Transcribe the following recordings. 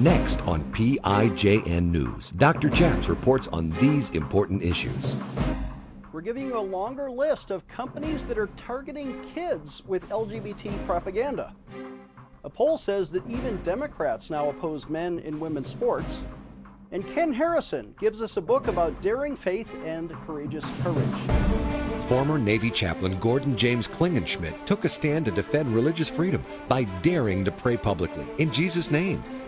Next on PIJN News, Dr. Chaps reports on these important issues. We're giving you a longer list of companies that are targeting kids with LGBT propaganda. A poll says that even Democrats now oppose men in women's sports. And Ken Harrison gives us a book about daring faith and courageous courage. Former Navy chaplain Gordon James Klingenschmitt took a stand to defend religious freedom by daring to pray publicly in Jesus' name.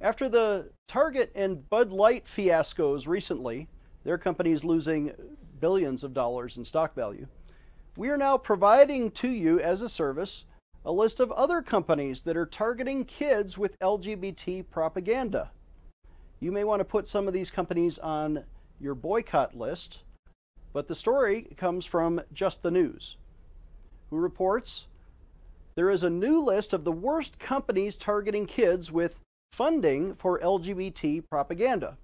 After the Target and Bud Light fiascos recently, their companies losing billions of dollars in stock value, we are now providing to you as a service a list of other companies that are targeting kids with LGBT propaganda. You may want to put some of these companies on your boycott list, but the story comes from Just the News, who reports there is a new list of the worst companies targeting kids with funding for LGBT propaganda.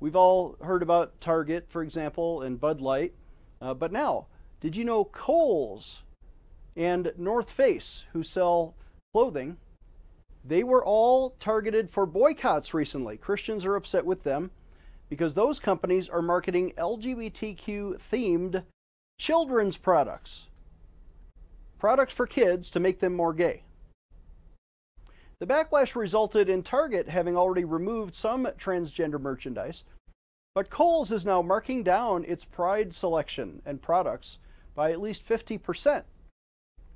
We've all heard about Target, for example, and Bud Light, uh, but now, did you know Kohl's and North Face, who sell clothing, they were all targeted for boycotts recently. Christians are upset with them because those companies are marketing LGBTQ themed children's products. Products for kids to make them more gay. The backlash resulted in Target having already removed some transgender merchandise, but Kohl's is now marking down its Pride selection and products by at least 50%.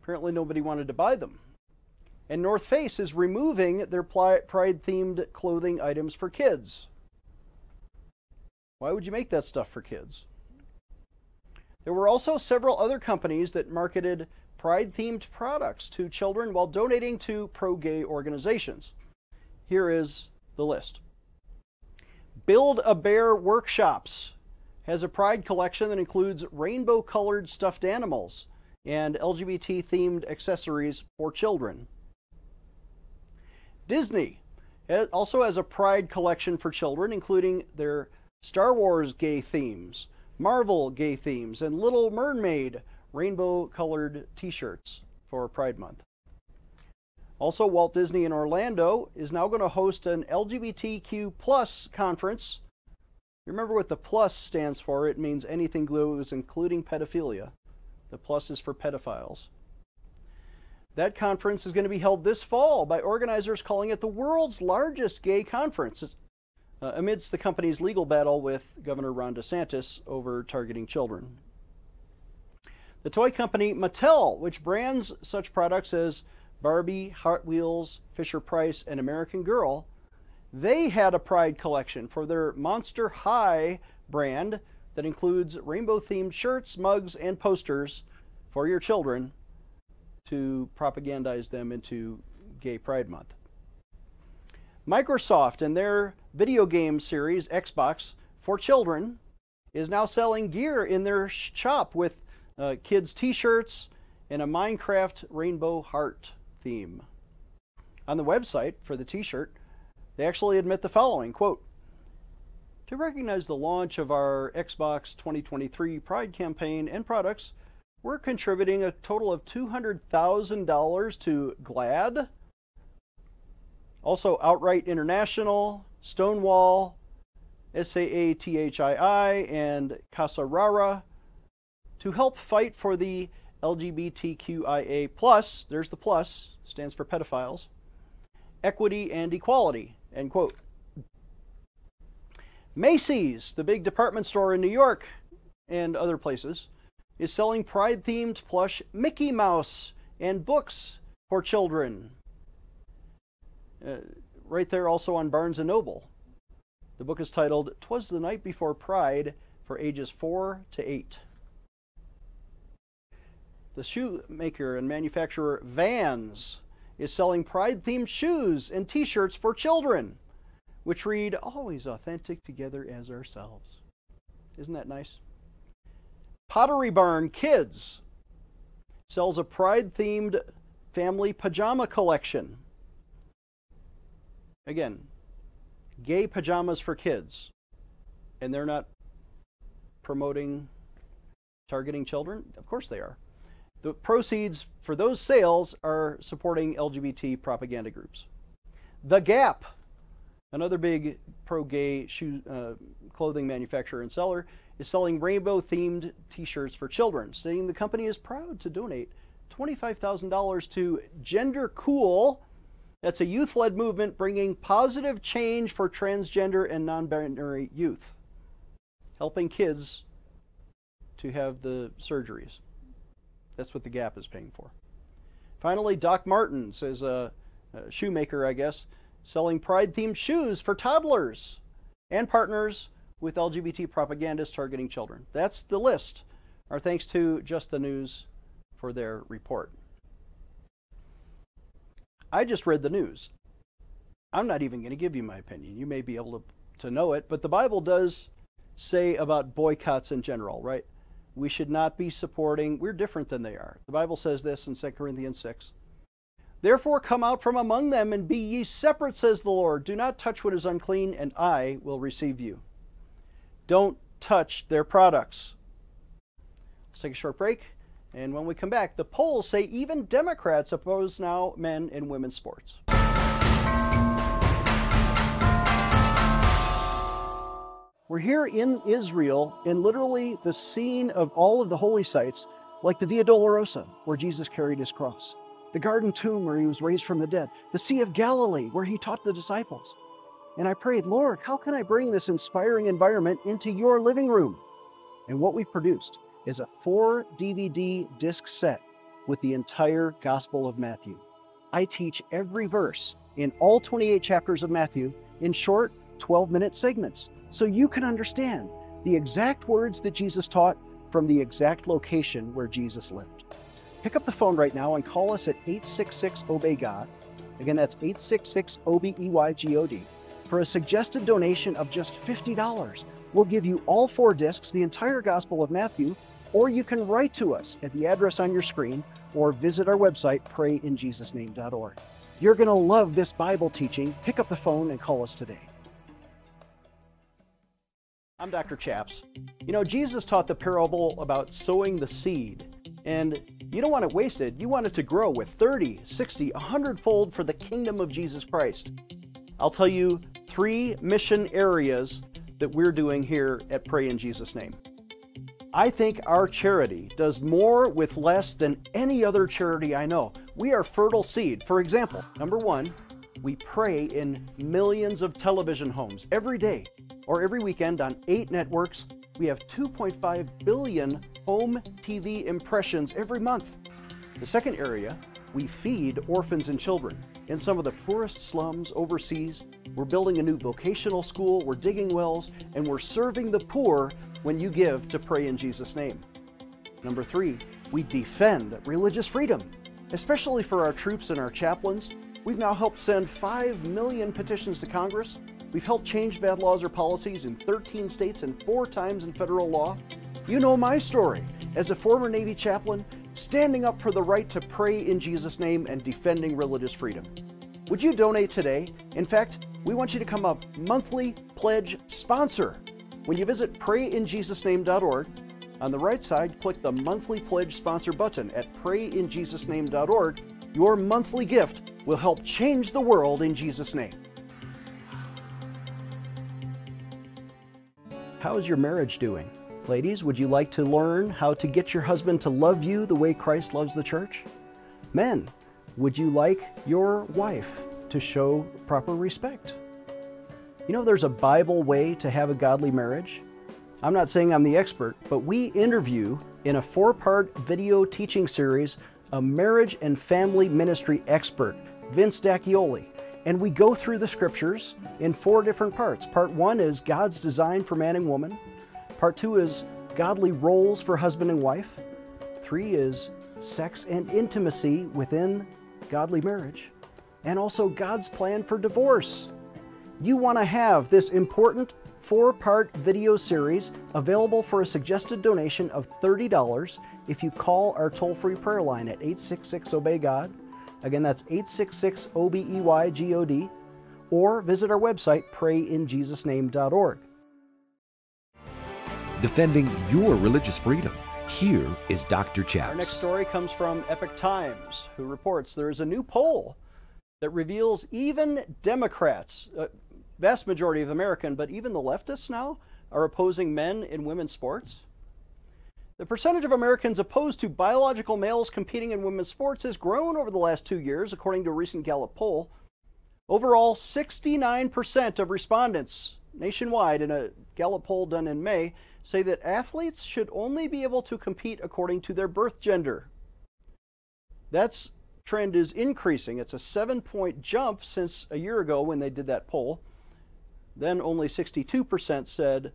Apparently, nobody wanted to buy them. And North Face is removing their pride themed clothing items for kids. Why would you make that stuff for kids? There were also several other companies that marketed pride themed products to children while donating to pro gay organizations. Here is the list Build a Bear Workshops has a pride collection that includes rainbow colored stuffed animals and LGBT themed accessories for children. Disney also has a Pride collection for children, including their Star Wars gay themes, Marvel gay themes, and Little Mermaid rainbow colored t shirts for Pride Month. Also, Walt Disney in Orlando is now going to host an LGBTQ plus conference. Remember what the plus stands for. It means anything goes, including pedophilia. The plus is for pedophiles. That conference is going to be held this fall by organizers calling it the world's largest gay conference uh, amidst the company's legal battle with Governor Ron DeSantis over targeting children. The toy company Mattel, which brands such products as Barbie, Hot Wheels, Fisher Price, and American Girl, they had a Pride collection for their Monster High brand that includes rainbow themed shirts, mugs, and posters for your children to propagandize them into Gay Pride Month. Microsoft and their video game series, Xbox, for children, is now selling gear in their shop with uh, kids' t shirts and a Minecraft rainbow heart theme. On the website for the t shirt, they actually admit the following quote, to recognize the launch of our Xbox 2023 Pride campaign and products, we're contributing a total of $200,000 to GLAAD, also Outright International, Stonewall, SAATHII, and Kasarara to help fight for the LGBTQIA plus, there's the plus, stands for pedophiles, equity and equality, end quote. Macy's, the big department store in New York and other places, is selling pride themed plush Mickey Mouse and books for children. Uh, right there also on Barnes & Noble. The book is titled "Twas the Night Before Pride for ages 4 to 8. The shoemaker and manufacturer Vans is selling pride themed shoes and t shirts for children, which read, Always authentic together as ourselves. Isn't that nice? Pottery Barn Kids sells a pride themed family pajama collection. Again, gay pajamas for kids. And they're not promoting targeting children? Of course they are. The proceeds for those sales are supporting LGBT propaganda groups. The Gap, another big pro gay shoe uh, clothing manufacturer and seller, is selling rainbow themed t shirts for children, stating the company is proud to donate $25,000 to Gender Cool. That's a youth led movement bringing positive change for transgender and non binary youth, helping kids to have the surgeries. That's what the Gap is paying for. Finally, Doc Martens is uh, a, uh, a shoemaker, I guess, selling pride themed shoes for toddlers and partners with LGBT propagandists targeting children. That's the list. Our thanks to Just the News for their report. I just read the news. I'm not even going to give you my opinion. You may be able to, to know it, but the Bible does say about boycotts in general, right? We should not be supporting, we're different than they are. The Bible says this in 2 Corinthians 6. Therefore, come out from among them and be ye separate, says the Lord. Do not touch what is unclean, and I will receive you. Don't touch their products. Let's take a short break. And when we come back, the polls say even Democrats oppose now men and women's sports. We're here in Israel, in literally the scene of all of the holy sites, like the Via Dolorosa, where Jesus carried his cross, the Garden Tomb, where he was raised from the dead, the Sea of Galilee, where he taught the disciples. And I prayed, Lord, how can I bring this inspiring environment into your living room? And what we've produced is a four DVD disc set with the entire Gospel of Matthew. I teach every verse in all 28 chapters of Matthew in short 12 minute segments so you can understand the exact words that Jesus taught from the exact location where Jesus lived. Pick up the phone right now and call us at 866 Obey God. Again, that's 866 O B E Y G O D. For a suggested donation of just $50, we'll give you all four discs, the entire Gospel of Matthew, or you can write to us at the address on your screen or visit our website, prayinjesusname.org. You're going to love this Bible teaching. Pick up the phone and call us today. I'm Dr. Chaps. You know, Jesus taught the parable about sowing the seed, and you don't want it wasted. You want it to grow with 30, 60, 100 fold for the kingdom of Jesus Christ. I'll tell you three mission areas that we're doing here at Pray in Jesus' Name. I think our charity does more with less than any other charity I know. We are fertile seed. For example, number one, we pray in millions of television homes every day or every weekend on eight networks. We have 2.5 billion home TV impressions every month. The second area, we feed orphans and children in some of the poorest slums overseas. We're building a new vocational school, we're digging wells, and we're serving the poor when you give to pray in Jesus' name. Number three, we defend religious freedom, especially for our troops and our chaplains. We've now helped send 5 million petitions to Congress. We've helped change bad laws or policies in 13 states and four times in federal law. You know my story as a former Navy chaplain, standing up for the right to pray in Jesus' name and defending religious freedom. Would you donate today? In fact, we want you to become a monthly pledge sponsor. When you visit prayinjesusname.org, on the right side, click the monthly pledge sponsor button at prayinjesusname.org. Your monthly gift will help change the world in Jesus' name. How is your marriage doing? Ladies, would you like to learn how to get your husband to love you the way Christ loves the church? Men, would you like your wife to show proper respect? You know, there's a Bible way to have a godly marriage. I'm not saying I'm the expert, but we interview in a four part video teaching series a marriage and family ministry expert, Vince D'Acchioli. And we go through the scriptures in four different parts. Part one is God's design for man and woman. Part two is godly roles for husband and wife. Three is sex and intimacy within godly marriage. and also God's plan for divorce. You want to have this important four part video series available for a suggested donation of $30 if you call our toll free prayer line at 866 Obey God. Again, that's 866 O B E Y G O D, or visit our website, prayinjesusname.org. Defending your religious freedom. Here is Dr. Chaps. Our next story comes from Epoch Times, who reports there is a new poll that reveals even Democrats, uh, vast majority of American, but even the leftists now are opposing men in women's sports. The percentage of Americans opposed to biological males competing in women's sports has grown over the last two years, according to a recent Gallup poll. Overall, 69% of respondents nationwide in a Gallup poll done in May say that athletes should only be able to compete according to their birth gender. That trend is increasing. It's a seven point jump since a year ago when they did that poll. Then only 62% said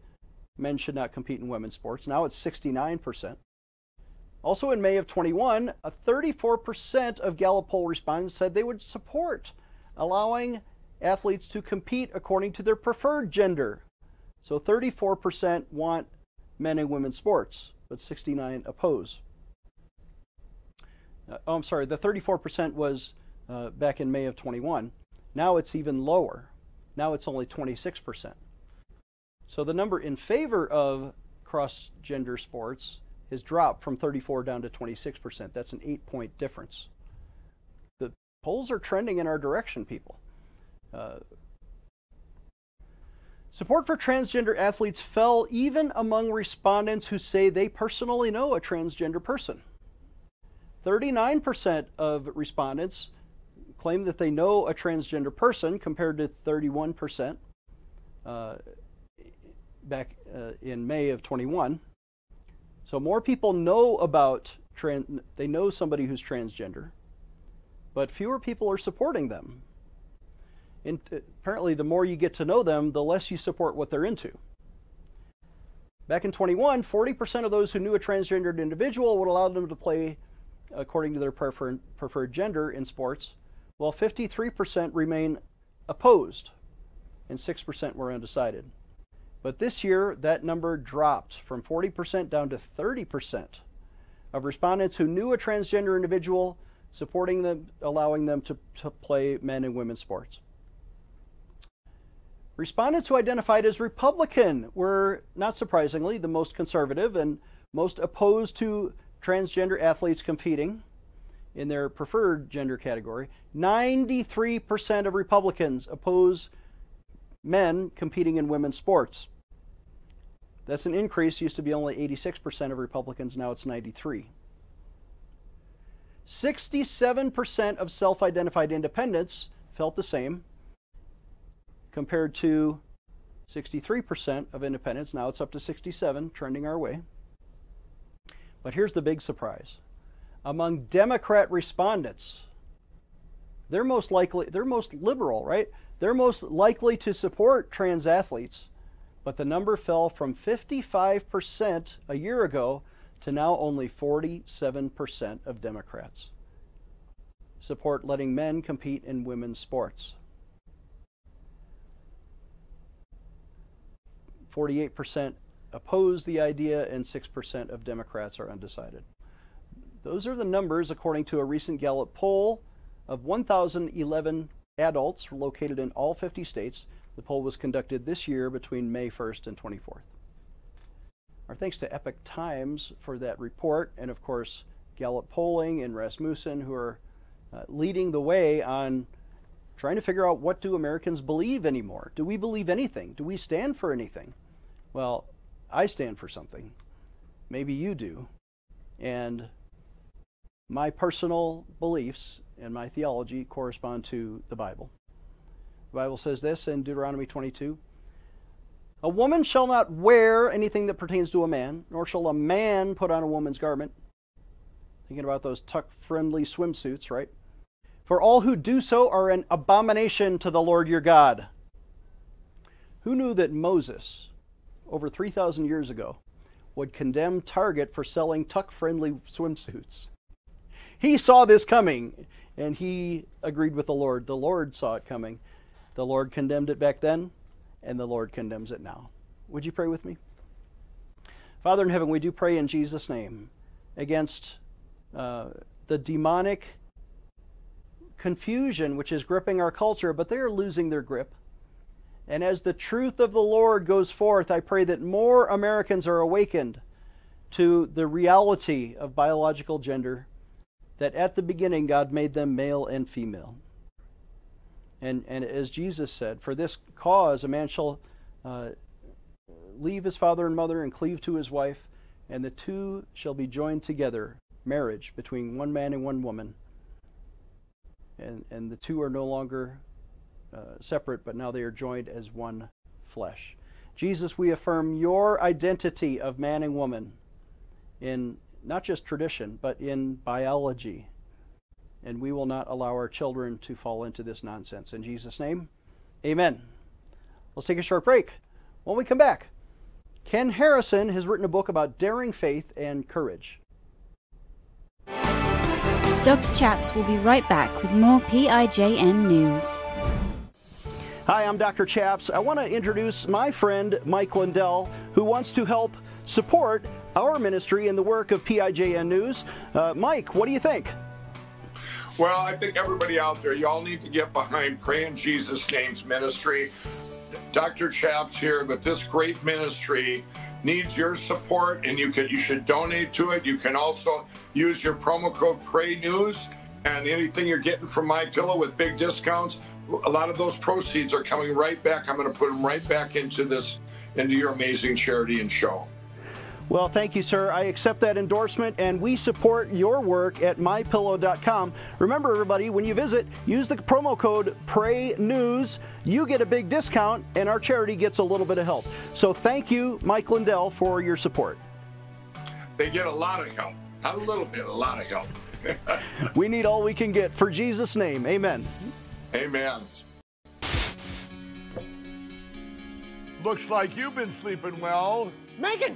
men should not compete in women's sports. Now it's 69%. Also in May of 21, a 34% of Gallup poll respondents said they would support allowing athletes to compete according to their preferred gender. So 34% want men and women's sports, but 69 oppose. Uh, oh, I'm sorry, the 34% was uh, back in May of 21. Now it's even lower. Now it's only 26%. So the number in favor of cross gender sports has dropped from 34 down to 26%. That's an eight point difference. The polls are trending in our direction, people. Uh, support for transgender athletes fell even among respondents who say they personally know a transgender person. 39% of respondents claim that they know a transgender person compared to 31% uh, back uh, in May of 21. So more people know about trans, they know somebody who's transgender, but fewer people are supporting them. And uh, apparently, the more you get to know them, the less you support what they're into. Back in 21, 40% of those who knew a transgendered individual would allow them to play according to their prefer- preferred gender in sports, while 53% remain opposed and 6% were undecided. But this year, that number dropped from 40% down to 30% of respondents who knew a transgender individual supporting them, allowing them to, to play men and women's sports. Respondents who identified as Republican were, not surprisingly, the most conservative and most opposed to transgender athletes competing in their preferred gender category, 93% of Republicans oppose men competing in women's sports. That's an increase. Used to be only 86% of Republicans, now it's 93. 67% of self-identified independents felt the same compared to 63% of independents. Now it's up to 67, trending our way. But here's the big surprise. Among Democrat respondents, they're most likely, they're most liberal, right? They're most likely to support trans athletes, but the number fell from 55% a year ago to now only 47% of Democrats support letting men compete in women's sports. 48% oppose the idea, and 6% of Democrats are undecided. Those are the numbers according to a recent Gallup poll of 1,011 adults located in all 50 states. The poll was conducted this year between May 1st and 24th. Our thanks to Epoch Times for that report, and of course, Gallup Polling and Rasmussen, who are uh, leading the way on trying to figure out what do Americans believe anymore? Do we believe anything? Do we stand for anything? Well, I stand for something. Maybe you do. And my personal beliefs and my theology correspond to the Bible. The Bible says this in Deuteronomy 22 A woman shall not wear anything that pertains to a man, nor shall a man put on a woman's garment. Thinking about those tuck friendly swimsuits, right? For all who do so are an abomination to the Lord your God. Who knew that Moses, over 3,000 years ago would condemn Target for selling tuck friendly swimsuits. He saw this coming and he agreed with the Lord. The Lord saw it coming. The Lord condemned it back then, and the Lord condemns it now. Would you pray with me? Father in heaven, we do pray in Jesus' name against uh, the demonic confusion which is gripping our culture, but they are losing their grip. And as the truth of the Lord goes forth, I pray that more Americans are awakened to the reality of biological gender, that at the beginning God made them male and female. And, and as Jesus said, for this cause a man shall uh, leave his father and mother and cleave to his wife, and the two shall be joined together, marriage between one man and one woman. And, and the two are no longer uh, separate, but now they are joined as one flesh. Jesus, we affirm your identity of man and woman in not just tradition, but in biology. And we will not allow our children to fall into this nonsense. In Jesus' name, amen. Let's take a short break. When we come back, Ken Harrison has written a book about daring faith and courage. Dr. Chaps will be right back with more PIJN news. Hi, I'm Dr. Chaps. I want to introduce my friend Mike Lindell, who wants to help support our ministry in the work of PIJN News. Uh, Mike, what do you think? Well, I think everybody out there, y'all need to get behind Pray in Jesus' Name's ministry. Dr. Chaps here, but this great ministry needs your support, and you can you should donate to it. You can also use your promo code Pray News, and anything you're getting from My Pillow with big discounts, a lot of those proceeds are coming right back. I'm going to put them right back into this, into your amazing charity and show. Well, thank you, sir. I accept that endorsement, and we support your work at mypillow.com. Remember, everybody, when you visit, use the promo code PRAYNEWS. You get a big discount, and our charity gets a little bit of help. So thank you, Mike Lindell, for your support. They get a lot of help. Not a little bit, a lot of help. we need all we can get. For Jesus' name, amen. Amen. Looks like you've been sleeping well. Megan,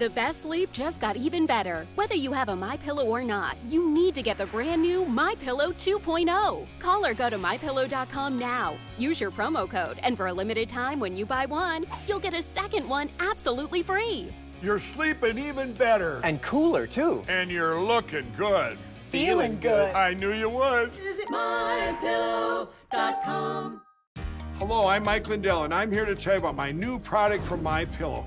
The best sleep just got even better. Whether you have a My Pillow or not, you need to get the brand new My Pillow 2.0. Call or go to mypillow.com now. Use your promo code, and for a limited time, when you buy one, you'll get a second one absolutely free. You're sleeping even better. And cooler, too. And you're looking good. Feeling good. I knew you would. Visit mypillow.com. Hello, I'm Mike Lindell, and I'm here to tell you about my new product from My Pillow.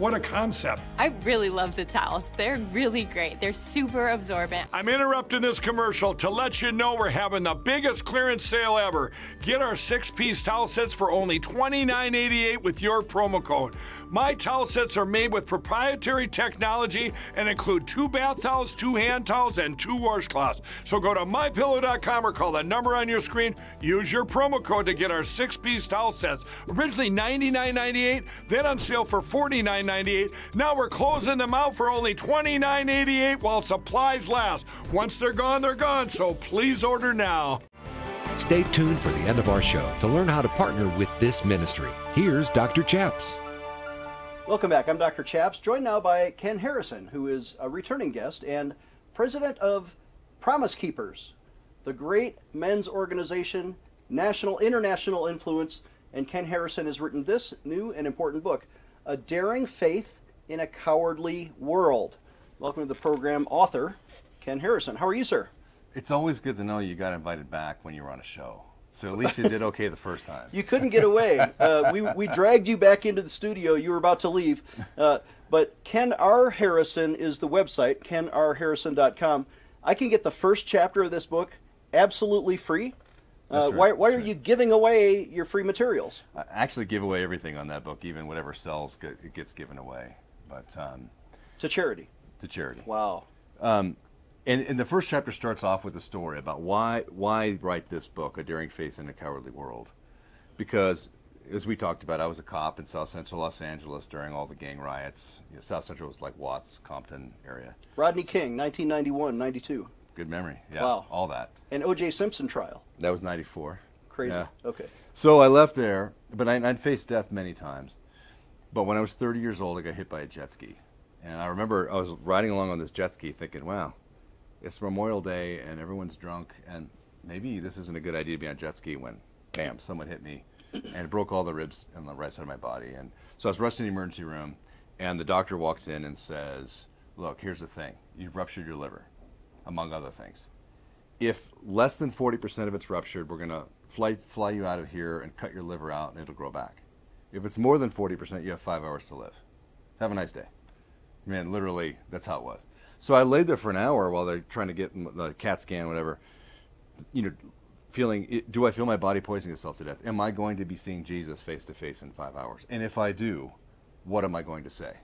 What a concept. I really love the towels. They're really great. They're super absorbent. I'm interrupting this commercial to let you know we're having the biggest clearance sale ever. Get our six piece towel sets for only $29.88 with your promo code. My towel sets are made with proprietary technology and include two bath towels, two hand towels, and two washcloths. So go to mypillow.com or call the number on your screen. Use your promo code to get our six piece towel sets. Originally $99.98, then on sale for $49.98. Now we're closing them out for only $29.88 while supplies last. Once they're gone, they're gone. So please order now. Stay tuned for the end of our show to learn how to partner with this ministry. Here's Dr. Chaps. Welcome back. I'm Dr. Chaps, joined now by Ken Harrison, who is a returning guest and president of Promise Keepers, the great men's organization, national, international influence. And Ken Harrison has written this new and important book, A Daring Faith in a Cowardly World. Welcome to the program, author Ken Harrison. How are you, sir? It's always good to know you got invited back when you were on a show. So at least you did okay the first time. You couldn't get away. Uh, we, we dragged you back into the studio. You were about to leave. Uh, but Ken R. Harrison is the website, kenrharrison.com. I can get the first chapter of this book absolutely free. Uh, right, why why are you giving away your free materials? I actually give away everything on that book, even whatever sells get, it gets given away, but um, To charity. to charity. Wow. Um, and, and the first chapter starts off with a story about why why write this book, A Daring Faith in a Cowardly World, because as we talked about, I was a cop in South Central Los Angeles during all the gang riots. You know, South Central was like Watts, Compton area. Rodney King, 1991, 92. Good memory. Yeah, Wow. all that. And O.J. Simpson trial. That was '94. Crazy. Yeah. Okay. So I left there, but I, I'd faced death many times. But when I was 30 years old, I got hit by a jet ski. And I remember I was riding along on this jet ski thinking, wow, it's Memorial Day and everyone's drunk, and maybe this isn't a good idea to be on a jet ski when, bam, someone hit me and it broke all the ribs on the right side of my body. And so I was rushed to the emergency room, and the doctor walks in and says, look, here's the thing. You've ruptured your liver, among other things if less than 40% of it's ruptured, we're going to fly, fly you out of here and cut your liver out and it'll grow back. If it's more than 40%, you have five hours to live. Have a nice day. Man, literally, that's how it was. So I laid there for an hour while they're trying to get the CAT scan, whatever. You know, feeling, do I feel my body poisoning itself to death? Am I going to be seeing Jesus face to face in five hours? And if I do, what am I going to say?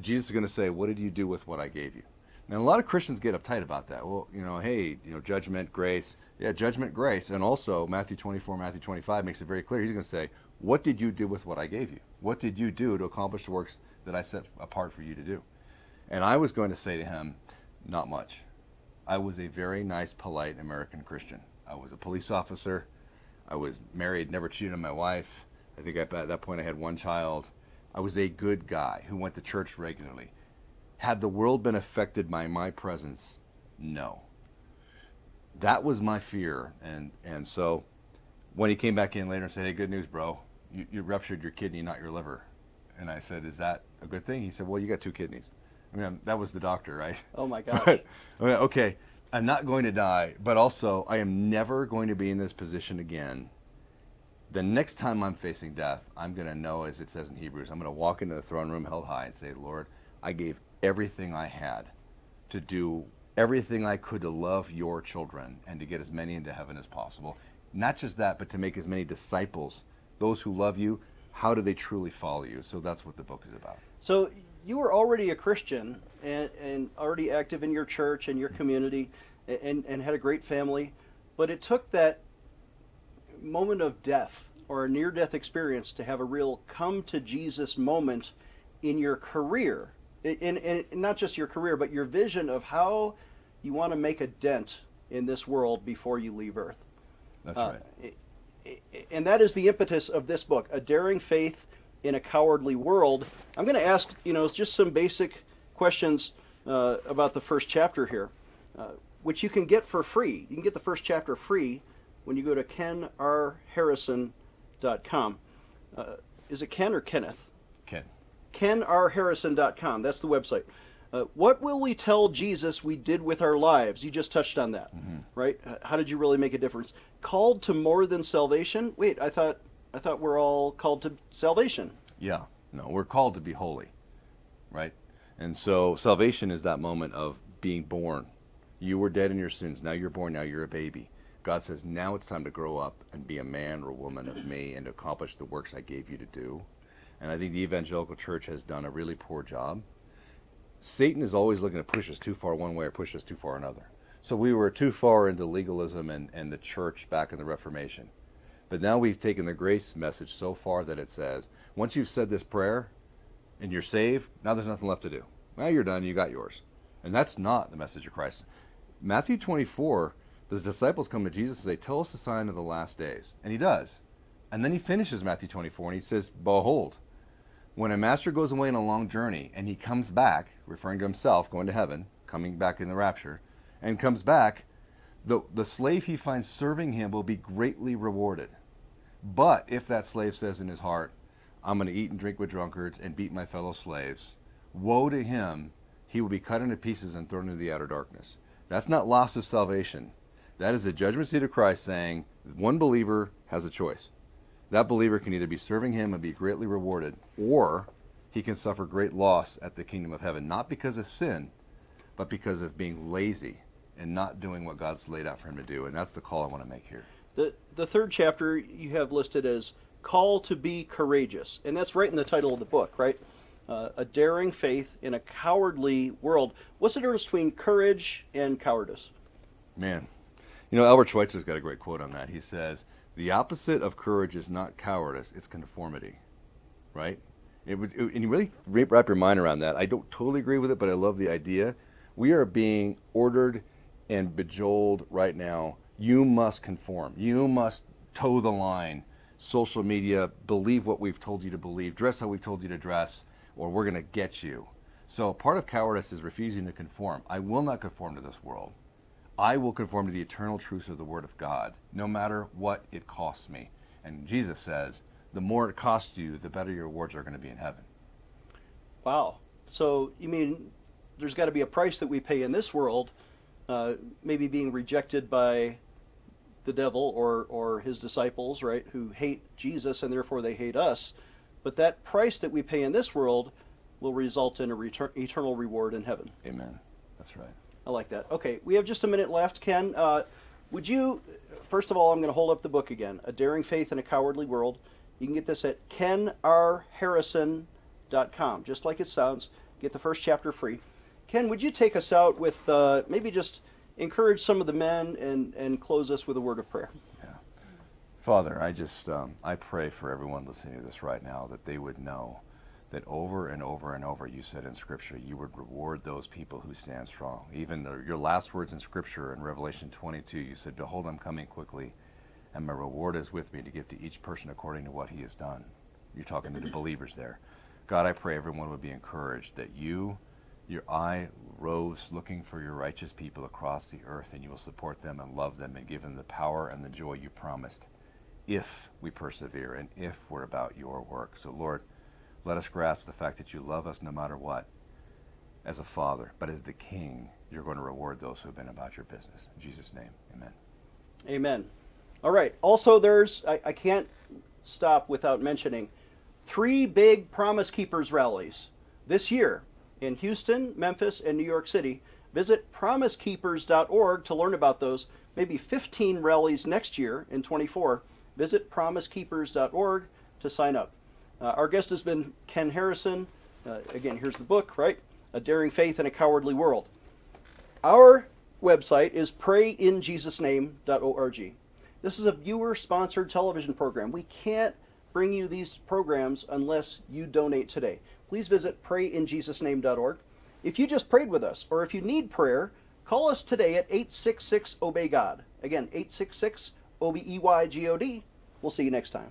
Jesus is going to say, What did you do with what I gave you? And a lot of Christians get uptight about that. Well, you know, hey, you know, judgment, grace. Yeah, judgment, grace. And also, Matthew 24, Matthew 25 makes it very clear. He's going to say, What did you do with what I gave you? What did you do to accomplish the works that I set apart for you to do? And I was going to say to him, Not much. I was a very nice, polite American Christian. I was a police officer. I was married, never cheated on my wife. I think at that point I had one child. I was a good guy who went to church regularly. Had the world been affected by my presence? No. That was my fear, and and so when he came back in later and said, "Hey, good news, bro. You, you ruptured your kidney, not your liver," and I said, "Is that a good thing?" He said, "Well, you got two kidneys." I mean, that was the doctor, right? Oh my gosh. But, I mean, okay, I'm not going to die, but also I am never going to be in this position again. The next time I'm facing death, I'm going to know, as it says in Hebrews, I'm going to walk into the throne room held high and say, Lord, I gave everything I had to do everything I could to love your children and to get as many into heaven as possible. Not just that, but to make as many disciples, those who love you. How do they truly follow you? So that's what the book is about. So you were already a Christian and, and already active in your church and your community and, and had a great family, but it took that moment of death or a near death experience to have a real come to Jesus moment in your career. In not just your career, but your vision of how you want to make a dent in this world before you leave Earth. That's Uh, right. and that is the impetus of this book a daring faith in a cowardly world i'm going to ask you know just some basic questions uh, about the first chapter here uh, which you can get for free you can get the first chapter free when you go to kenrharrison.com uh, is it ken or kenneth Ken. kenrharrison.com that's the website uh, what will we tell jesus we did with our lives you just touched on that right Uh, how did you really make a difference called to more than salvation wait i thought i thought we're all called to salvation Yeah. No, we're called to be holy, right? And so salvation is that moment of being born. You were dead in your sins. Now you're born. Now you're a baby. God says, now it's time to grow up and be a man or a woman of me and accomplish the works I gave you to do. And I think the evangelical church has done a really poor job. Satan is always looking to push us too far one way or push us too far another. So we were too far into legalism and, and the church back in the Reformation. But now we've taken the grace message so far that it says, once you've said this prayer and you're saved, now there's nothing left to do. Now you're done, you got yours. And that's not the message of Christ. Matthew 24, the disciples come to Jesus and say, Tell us the sign of the last days. And he does. And then he finishes Matthew 24 and he says, Behold, when a master goes away on a long journey and he comes back, referring to himself, going to heaven, coming back in the rapture, and comes back, the, the slave he finds serving him will be greatly rewarded. But if that slave says in his heart, I'm going to eat and drink with drunkards and beat my fellow slaves, woe to him, he will be cut into pieces and thrown into the outer darkness. That's not loss of salvation. That is the judgment seat of Christ saying, One believer has a choice. That believer can either be serving him and be greatly rewarded, or he can suffer great loss at the kingdom of heaven, not because of sin, but because of being lazy and not doing what God's laid out for him to do. And that's the call I want to make here. The, the third chapter you have listed as Call to be Courageous. And that's right in the title of the book, right? Uh, a daring faith in a cowardly world. What's the difference between courage and cowardice? Man, you know, Albert Schweitzer's got a great quote on that. He says, The opposite of courage is not cowardice, it's conformity. Right? It was, it, and you really wrap your mind around that. I don't totally agree with it, but I love the idea. We are being ordered and bejoled right now. You must conform. You must toe the line. Social media, believe what we've told you to believe, dress how we've told you to dress, or we're going to get you. So part of cowardice is refusing to conform. I will not conform to this world. I will conform to the eternal truths of the Word of God, no matter what it costs me. And Jesus says, the more it costs you, the better your rewards are going to be in heaven. Wow. So you mean there's got to be a price that we pay in this world, uh, maybe being rejected by the devil or, or his disciples, right, who hate Jesus and therefore they hate us. But that price that we pay in this world will result in a return, eternal reward in heaven. Amen. That's right. I like that. Okay, we have just a minute left. Ken, uh, would you, first of all, I'm going to hold up the book again A Daring Faith in a Cowardly World. You can get this at kenrharrison.com, just like it sounds. Get the first chapter free. Ken, would you take us out with uh, maybe just encourage some of the men and, and close us with a word of prayer? Yeah. Father, I just um, I pray for everyone listening to this right now that they would know that over and over and over you said in Scripture you would reward those people who stand strong. Even the, your last words in Scripture in Revelation 22, you said, Behold, I'm coming quickly, and my reward is with me to give to each person according to what he has done. You're talking to the believers there. God, I pray everyone would be encouraged that you, your eye rose looking for your righteous people across the earth, and you will support them and love them and give them the power and the joy you promised if we persevere and if we're about your work. So, Lord, let us grasp the fact that you love us no matter what as a father, but as the king, you're going to reward those who have been about your business. In Jesus' name, amen. Amen. All right. Also, there's, I, I can't stop without mentioning three big Promise Keepers rallies this year in Houston, Memphis, and New York City. Visit promisekeepers.org to learn about those. Maybe 15 rallies next year in 24. Visit promisekeepers.org to sign up. Uh, our guest has been Ken Harrison. Uh, again, here's the book, right? A Daring Faith in a Cowardly World. Our website is prayinjesusname.org. This is a viewer sponsored television program. We can't bring you these programs unless you donate today. Please visit prayinjesusname.org. If you just prayed with us or if you need prayer, call us today at 866 Obey God. Again, 866 O B E Y G O D. We'll see you next time.